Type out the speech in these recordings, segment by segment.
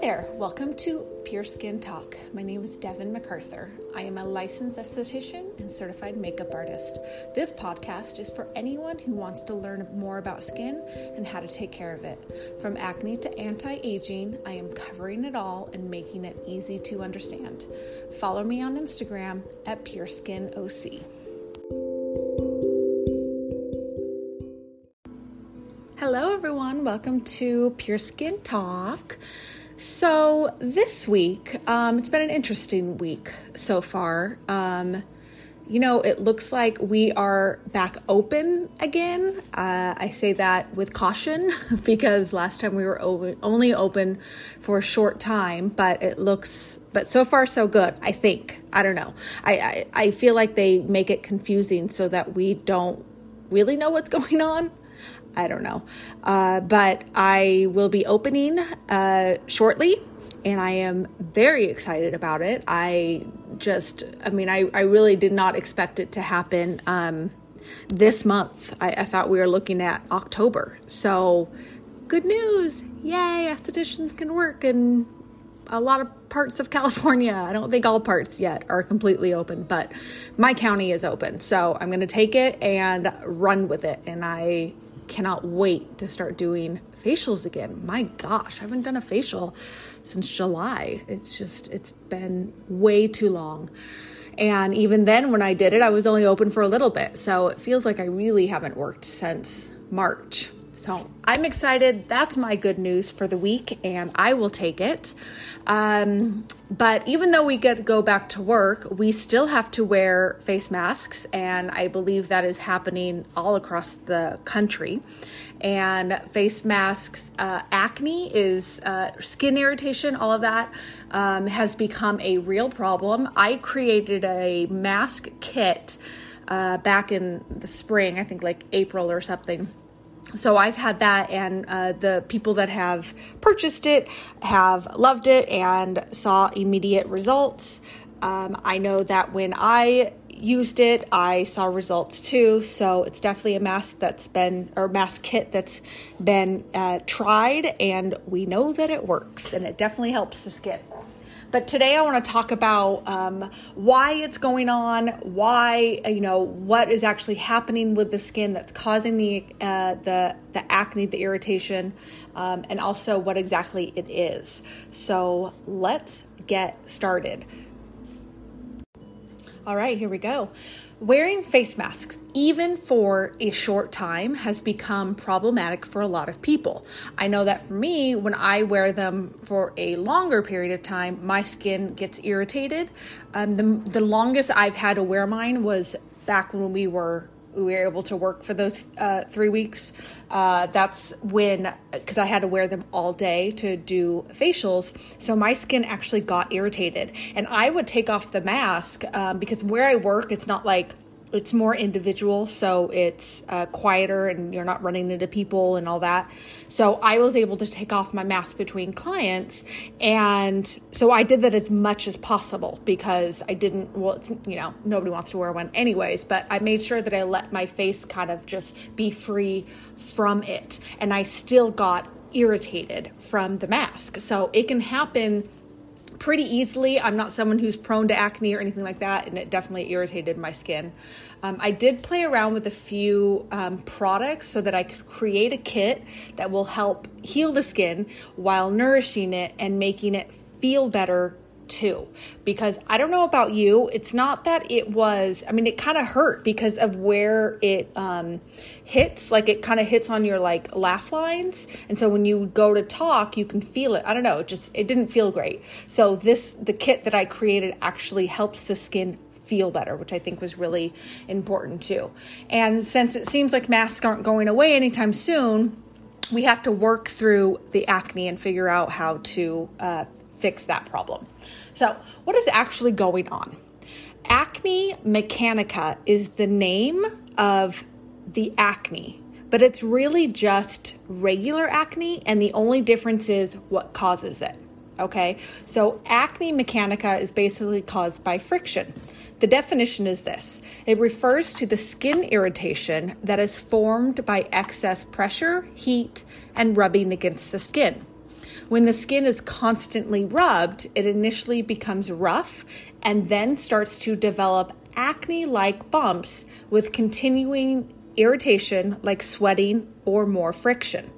there, welcome to Pure Skin Talk. My name is Devin MacArthur. I am a licensed esthetician and certified makeup artist. This podcast is for anyone who wants to learn more about skin and how to take care of it. From acne to anti aging, I am covering it all and making it easy to understand. Follow me on Instagram at Pure Skin OC. Hello, everyone. Welcome to Pure Skin Talk. So, this week, um, it's been an interesting week so far. Um, you know, it looks like we are back open again. Uh, I say that with caution because last time we were open, only open for a short time, but it looks, but so far so good, I think. I don't know. I, I, I feel like they make it confusing so that we don't really know what's going on. I don't know. Uh, but I will be opening uh, shortly and I am very excited about it. I just, I mean, I, I really did not expect it to happen um, this month. I, I thought we were looking at October. So, good news! Yay, estheticians can work in a lot of parts of California. I don't think all parts yet are completely open, but my county is open. So I'm going to take it and run with it. And I cannot wait to start doing facials again. My gosh, I haven't done a facial since July. It's just, it's been way too long. And even then, when I did it, I was only open for a little bit. So it feels like I really haven't worked since March. So I'm excited. That's my good news for the week, and I will take it. Um, but even though we get to go back to work, we still have to wear face masks, and I believe that is happening all across the country. And face masks, uh, acne is uh, skin irritation, all of that um, has become a real problem. I created a mask kit uh, back in the spring, I think like April or something so I've had that, and uh, the people that have purchased it have loved it and saw immediate results. Um, I know that when I used it, I saw results too. So it's definitely a mask that's been, or mask kit that's been uh, tried, and we know that it works and it definitely helps the skin. But today I want to talk about um, why it's going on, why you know what is actually happening with the skin that's causing the uh, the the acne, the irritation, um, and also what exactly it is. So let's get started. All right, here we go. Wearing face masks, even for a short time, has become problematic for a lot of people. I know that for me, when I wear them for a longer period of time, my skin gets irritated. Um, the, the longest I've had to wear mine was back when we were we were able to work for those uh, three weeks. Uh, that's when, because I had to wear them all day to do facials, so my skin actually got irritated. And I would take off the mask um, because where I work, it's not like it's more individual, so it's uh, quieter and you're not running into people and all that. So I was able to take off my mask between clients, and so I did that as much as possible because I didn't. Well, you know, nobody wants to wear one anyways, but I made sure that I let my face kind of just be free from it, and I still got irritated from the mask. So it can happen pretty easily. I'm not someone who's prone to acne or anything like that, and it definitely irritated my skin. Um, I did play around with a few um, products so that I could create a kit that will help heal the skin while nourishing it and making it feel better too because I don't know about you. It's not that it was, I mean, it kind of hurt because of where it um, hits. Like it kind of hits on your like laugh lines. And so when you go to talk, you can feel it. I don't know. It just, it didn't feel great. So this, the kit that I created actually helps the skin feel better, which I think was really important too. And since it seems like masks aren't going away anytime soon, we have to work through the acne and figure out how to uh, fix that problem. So, what is actually going on? Acne mechanica is the name of the acne, but it's really just regular acne, and the only difference is what causes it. Okay, so acne mechanica is basically caused by friction. The definition is this it refers to the skin irritation that is formed by excess pressure, heat, and rubbing against the skin. When the skin is constantly rubbed, it initially becomes rough and then starts to develop acne like bumps with continuing irritation like sweating or more friction.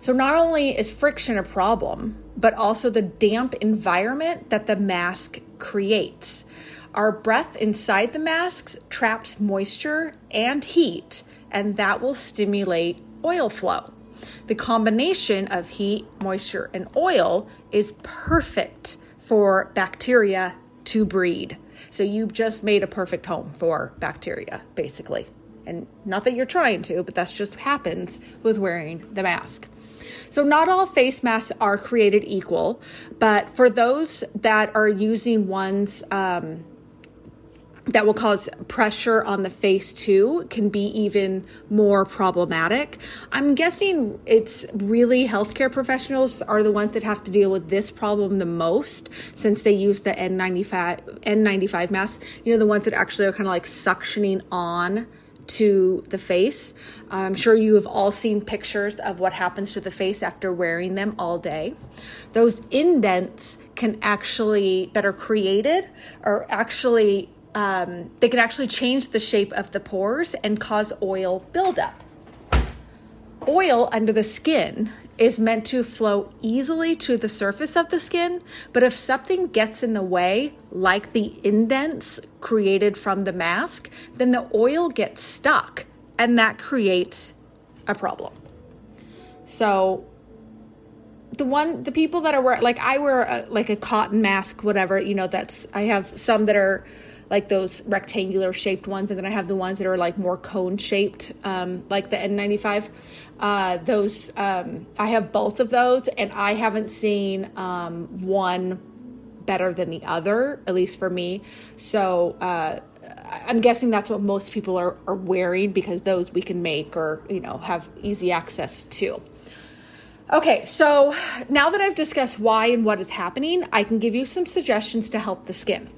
So, not only is friction a problem, but also the damp environment that the mask creates. Our breath inside the masks traps moisture and heat, and that will stimulate oil flow. The combination of heat, moisture, and oil is perfect for bacteria to breed. So you've just made a perfect home for bacteria, basically. And not that you're trying to, but that's just happens with wearing the mask. So, not all face masks are created equal, but for those that are using ones, um, that will cause pressure on the face too can be even more problematic. I'm guessing it's really healthcare professionals are the ones that have to deal with this problem the most since they use the N95 N95 masks. You know the ones that actually are kind of like suctioning on to the face. I'm sure you have all seen pictures of what happens to the face after wearing them all day. Those indents can actually, that are created, are actually, um, they can actually change the shape of the pores and cause oil buildup. Oil under the skin is meant to flow easily to the surface of the skin, but if something gets in the way, like the indents created from the mask, then the oil gets stuck and that creates a problem. So the one the people that are like I wear a, like a cotton mask whatever, you know, that's I have some that are like those rectangular shaped ones, and then I have the ones that are like more cone shaped, um, like the N95. Uh, those um, I have both of those, and I haven't seen um, one better than the other, at least for me. So uh, I'm guessing that's what most people are, are wearing because those we can make or you know have easy access to. Okay, so now that I've discussed why and what is happening, I can give you some suggestions to help the skin.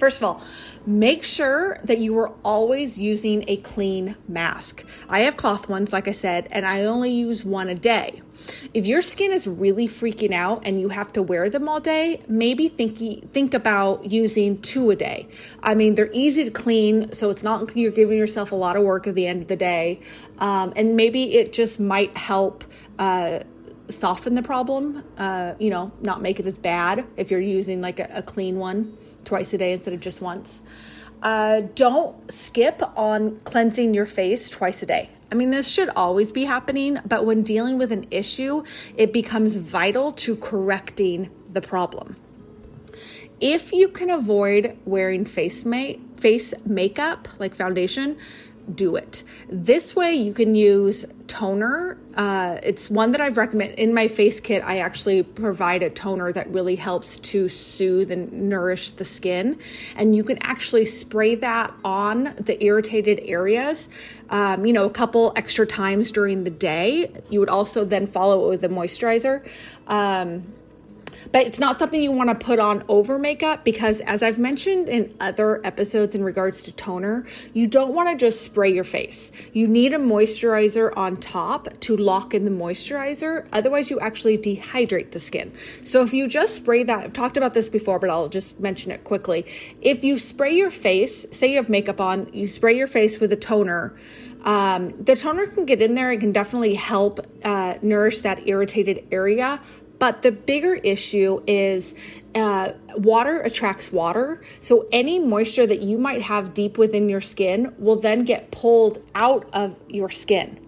First of all, make sure that you are always using a clean mask. I have cloth ones, like I said, and I only use one a day. If your skin is really freaking out and you have to wear them all day, maybe think think about using two a day. I mean, they're easy to clean, so it's not you're giving yourself a lot of work at the end of the day, um, and maybe it just might help. Uh, soften the problem uh, you know not make it as bad if you're using like a, a clean one twice a day instead of just once. Uh, don't skip on cleansing your face twice a day. I mean, this should always be happening, but when dealing with an issue, it becomes vital to correcting the problem. If you can avoid wearing face, ma- face makeup like foundation, do it. This way, you can use toner. Uh, it's one that I've recommended in my face kit. I actually provide a toner that really helps to soothe and nourish the skin, and you can actually spray that on the irritated areas. Um, you know, a couple extra times during the day. You would also then follow it with a moisturizer. Um, but it's not something you want to put on over makeup because, as I've mentioned in other episodes in regards to toner, you don't want to just spray your face. You need a moisturizer on top to lock in the moisturizer. Otherwise, you actually dehydrate the skin. So, if you just spray that, I've talked about this before, but I'll just mention it quickly. If you spray your face, say you have makeup on, you spray your face with a toner. Um, the toner can get in there and can definitely help uh, nourish that irritated area, but the bigger issue is uh, water attracts water. So any moisture that you might have deep within your skin will then get pulled out of your skin.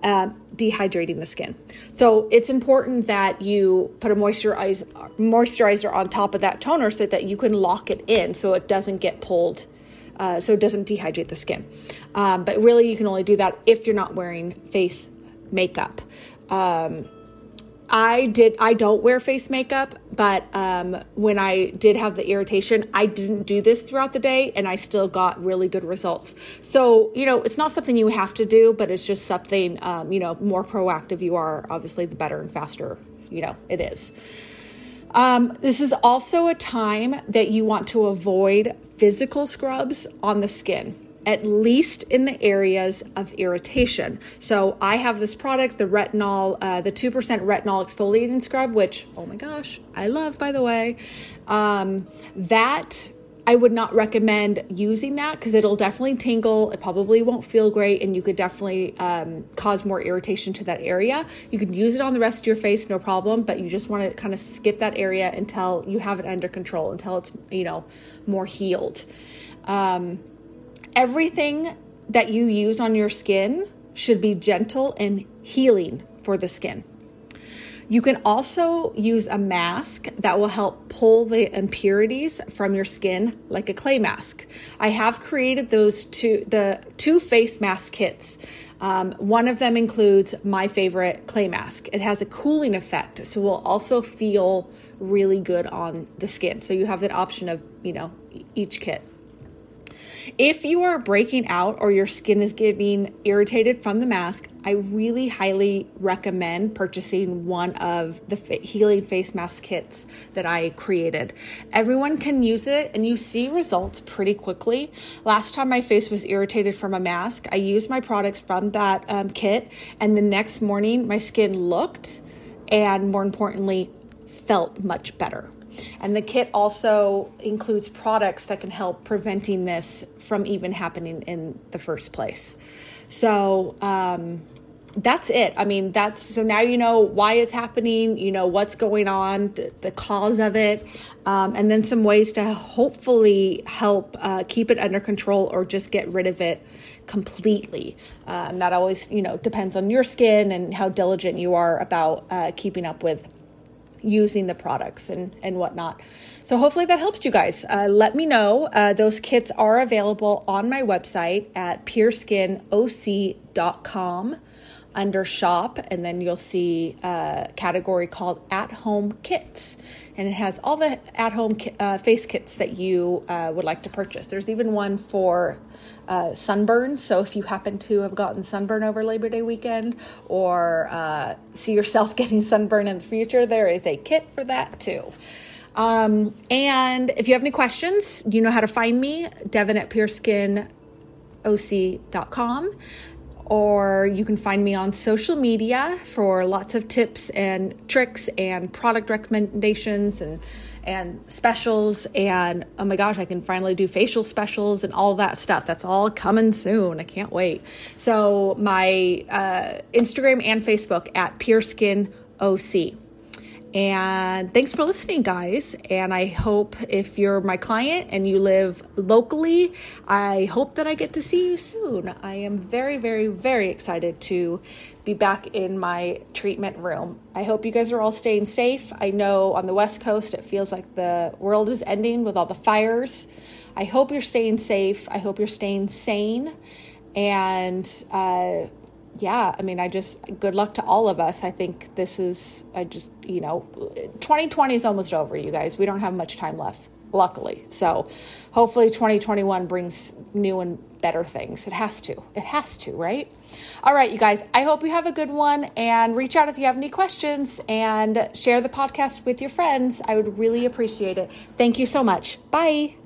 Uh, dehydrating the skin. So it's important that you put a moisturizer moisturizer on top of that toner so that you can lock it in so it doesn't get pulled, uh, so it doesn't dehydrate the skin. Um, but really, you can only do that if you're not wearing face makeup. Um, I did. I don't wear face makeup, but um, when I did have the irritation, I didn't do this throughout the day, and I still got really good results. So you know, it's not something you have to do, but it's just something um, you know more proactive you are, obviously, the better and faster you know it is. Um, this is also a time that you want to avoid physical scrubs on the skin at least in the areas of irritation. So I have this product, the retinol, uh, the 2% retinol exfoliating scrub, which, oh my gosh, I love, by the way. Um, that I would not recommend using that because it'll definitely tingle. It probably won't feel great, and you could definitely um, cause more irritation to that area. You can use it on the rest of your face, no problem, but you just want to kind of skip that area until you have it under control, until it's you know more healed. Um, everything that you use on your skin should be gentle and healing for the skin. You can also use a mask that will help pull the impurities from your skin like a clay mask. I have created those two, the two face mask kits. Um, one of them includes my favorite clay mask. It has a cooling effect, so will also feel really good on the skin. So you have that option of, you know, each kit. If you are breaking out or your skin is getting irritated from the mask, I really highly recommend purchasing one of the healing face mask kits that I created. Everyone can use it and you see results pretty quickly. Last time my face was irritated from a mask, I used my products from that um, kit, and the next morning my skin looked and more importantly, felt much better. And the kit also includes products that can help preventing this from even happening in the first place. So, um, that's it. I mean, that's so now you know why it's happening, you know what's going on, the cause of it, um, and then some ways to hopefully help uh, keep it under control or just get rid of it completely. Um, that always, you know, depends on your skin and how diligent you are about uh, keeping up with using the products and, and whatnot. So hopefully that helps you guys. Uh, let me know. Uh, those kits are available on my website at pureskinoc.com under shop, and then you'll see a category called at home kits. And it has all the at home ki- uh, face kits that you uh, would like to purchase. There's even one for uh, sunburn. So if you happen to have gotten sunburn over Labor Day weekend or uh, see yourself getting sunburn in the future, there is a kit for that too. Um, and if you have any questions, you know how to find me, Devin at pureskin.oc.com or you can find me on social media for lots of tips and tricks and product recommendations and and specials. And oh my gosh i can finally do facial specials and all that stuff. That's all coming soon. I can't wait. So my uh, instagram and facebook at pureskin oc and thanks for listening, guys. And I hope if you're my client and you live locally, I hope that I get to see you soon. I am very, very, very excited to be back in my treatment room. I hope you guys are all staying safe. I know on the West Coast it feels like the world is ending with all the fires. I hope you're staying safe. I hope you're staying sane. And, uh, yeah, I mean, I just, good luck to all of us. I think this is, I just, you know, 2020 is almost over, you guys. We don't have much time left, luckily. So hopefully 2021 brings new and better things. It has to. It has to, right? All right, you guys, I hope you have a good one and reach out if you have any questions and share the podcast with your friends. I would really appreciate it. Thank you so much. Bye.